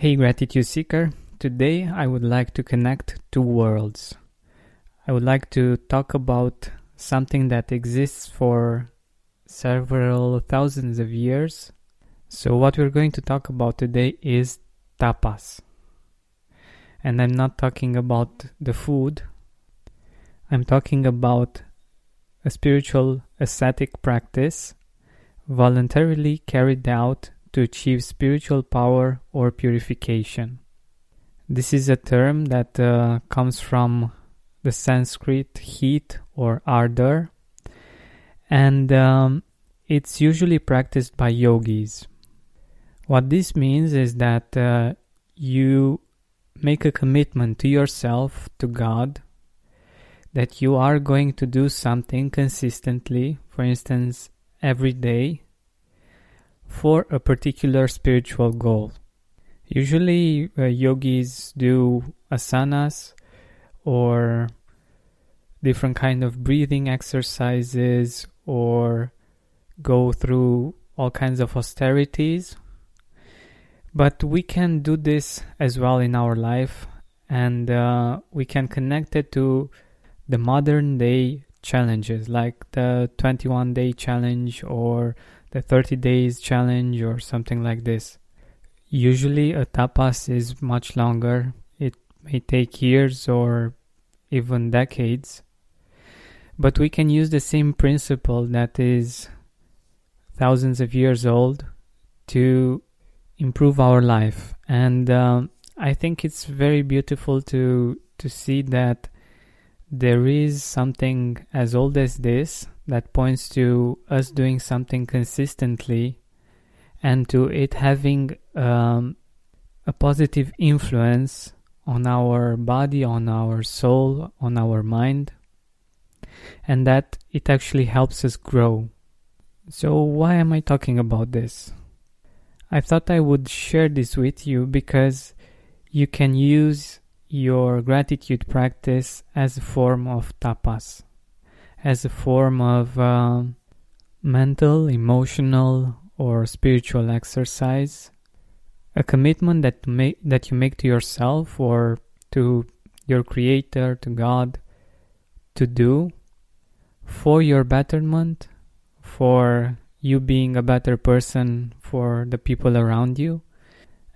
Hey, Gratitude Seeker. Today I would like to connect two worlds. I would like to talk about something that exists for several thousands of years. So, what we're going to talk about today is tapas. And I'm not talking about the food, I'm talking about a spiritual ascetic practice voluntarily carried out to achieve spiritual power or purification. This is a term that uh, comes from the Sanskrit heat or ardor, and um, it's usually practiced by yogis. What this means is that uh, you make a commitment to yourself, to God, that you are going to do something consistently, for instance, every day, for a particular spiritual goal. Usually, uh, yogis do asanas or different kind of breathing exercises or go through all kinds of austerities. But we can do this as well in our life, and uh, we can connect it to the modern day challenges like the 21 day challenge or the 30 days challenge or something like this. Usually, a tapas is much longer. It may take years or even decades. But we can use the same principle that is thousands of years old to improve our life. And um, I think it's very beautiful to to see that there is something as old as this that points to us doing something consistently and to it having um, a positive influence on our body, on our soul, on our mind, and that it actually helps us grow. So, why am I talking about this? I thought I would share this with you because you can use your gratitude practice as a form of tapas as a form of uh, mental, emotional, or spiritual exercise, a commitment that make that you make to yourself or to your creator, to God, to do for your betterment, for you being a better person for the people around you.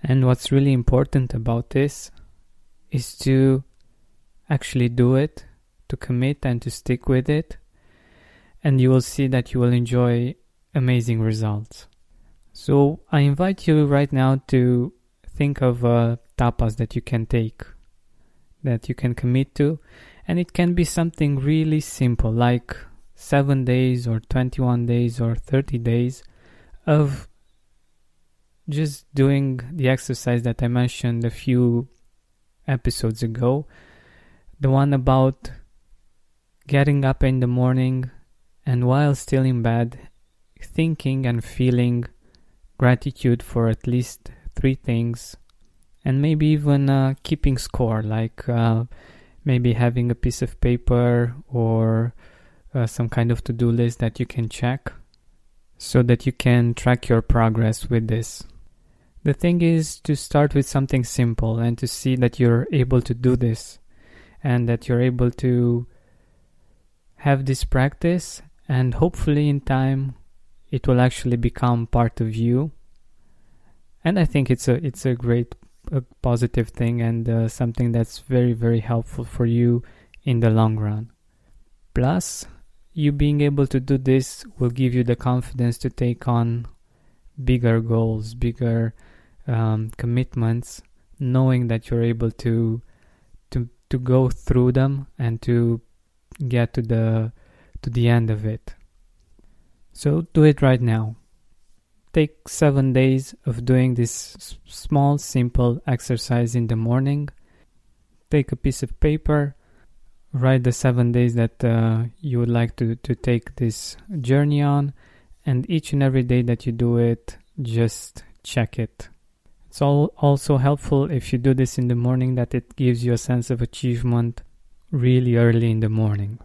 And what's really important about this is to actually do it to commit and to stick with it, and you will see that you will enjoy amazing results. So, I invite you right now to think of uh, tapas that you can take, that you can commit to, and it can be something really simple like 7 days or 21 days or 30 days of just doing the exercise that I mentioned a few episodes ago, the one about getting up in the morning and while still in bed, thinking and feeling gratitude for at least three things, and maybe even uh, keeping score, like uh, maybe having a piece of paper or uh, some kind of to do list that you can check so that you can track your progress with this. The thing is to start with something simple and to see that you're able to do this and that you're able to have this practice and hopefully in time it will actually become part of you. And i think it's a it's a great a positive thing and uh, something that's very very helpful for you in the long run. Plus you being able to do this will give you the confidence to take on bigger goals bigger um, commitments knowing that you're able to to to go through them and to get to the to the end of it. So do it right now. Take 7 days of doing this small simple exercise in the morning. Take a piece of paper, write the 7 days that uh, you would like to to take this journey on and each and every day that you do it just check it. It's all also helpful if you do this in the morning that it gives you a sense of achievement really early in the morning.